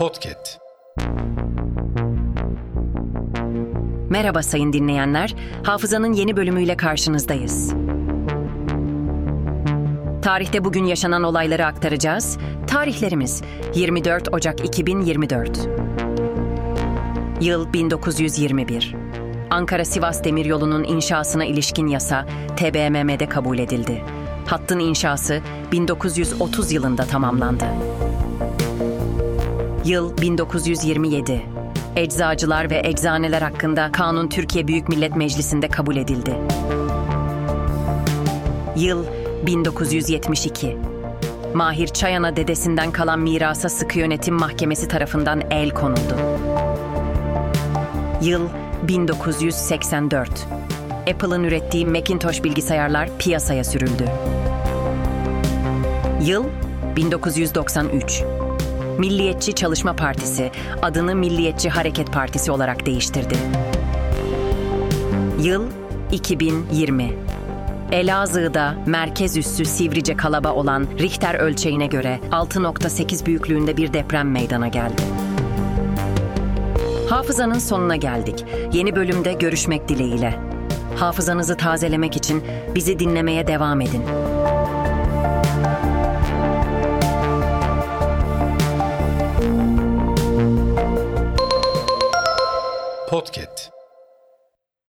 Podcast. Merhaba sayın dinleyenler. Hafızanın yeni bölümüyle karşınızdayız. Tarihte bugün yaşanan olayları aktaracağız. Tarihlerimiz 24 Ocak 2024. Yıl 1921. Ankara-Sivas Demiryolu'nun inşasına ilişkin yasa TBMM'de kabul edildi. Hattın inşası 1930 yılında tamamlandı. Yıl 1927. Eczacılar ve eczaneler hakkında kanun Türkiye Büyük Millet Meclisi'nde kabul edildi. Yıl 1972. Mahir Çayan'a dedesinden kalan mirasa sıkı yönetim mahkemesi tarafından el konuldu. Yıl 1984. Apple'ın ürettiği Macintosh bilgisayarlar piyasaya sürüldü. Yıl 1993. Milliyetçi Çalışma Partisi adını Milliyetçi Hareket Partisi olarak değiştirdi. Yıl 2020. Elazığ'da merkez üssü Sivrice Kalaba olan Richter ölçeğine göre 6.8 büyüklüğünde bir deprem meydana geldi. Hafızanın sonuna geldik. Yeni bölümde görüşmek dileğiyle. Hafızanızı tazelemek için bizi dinlemeye devam edin. Podcast.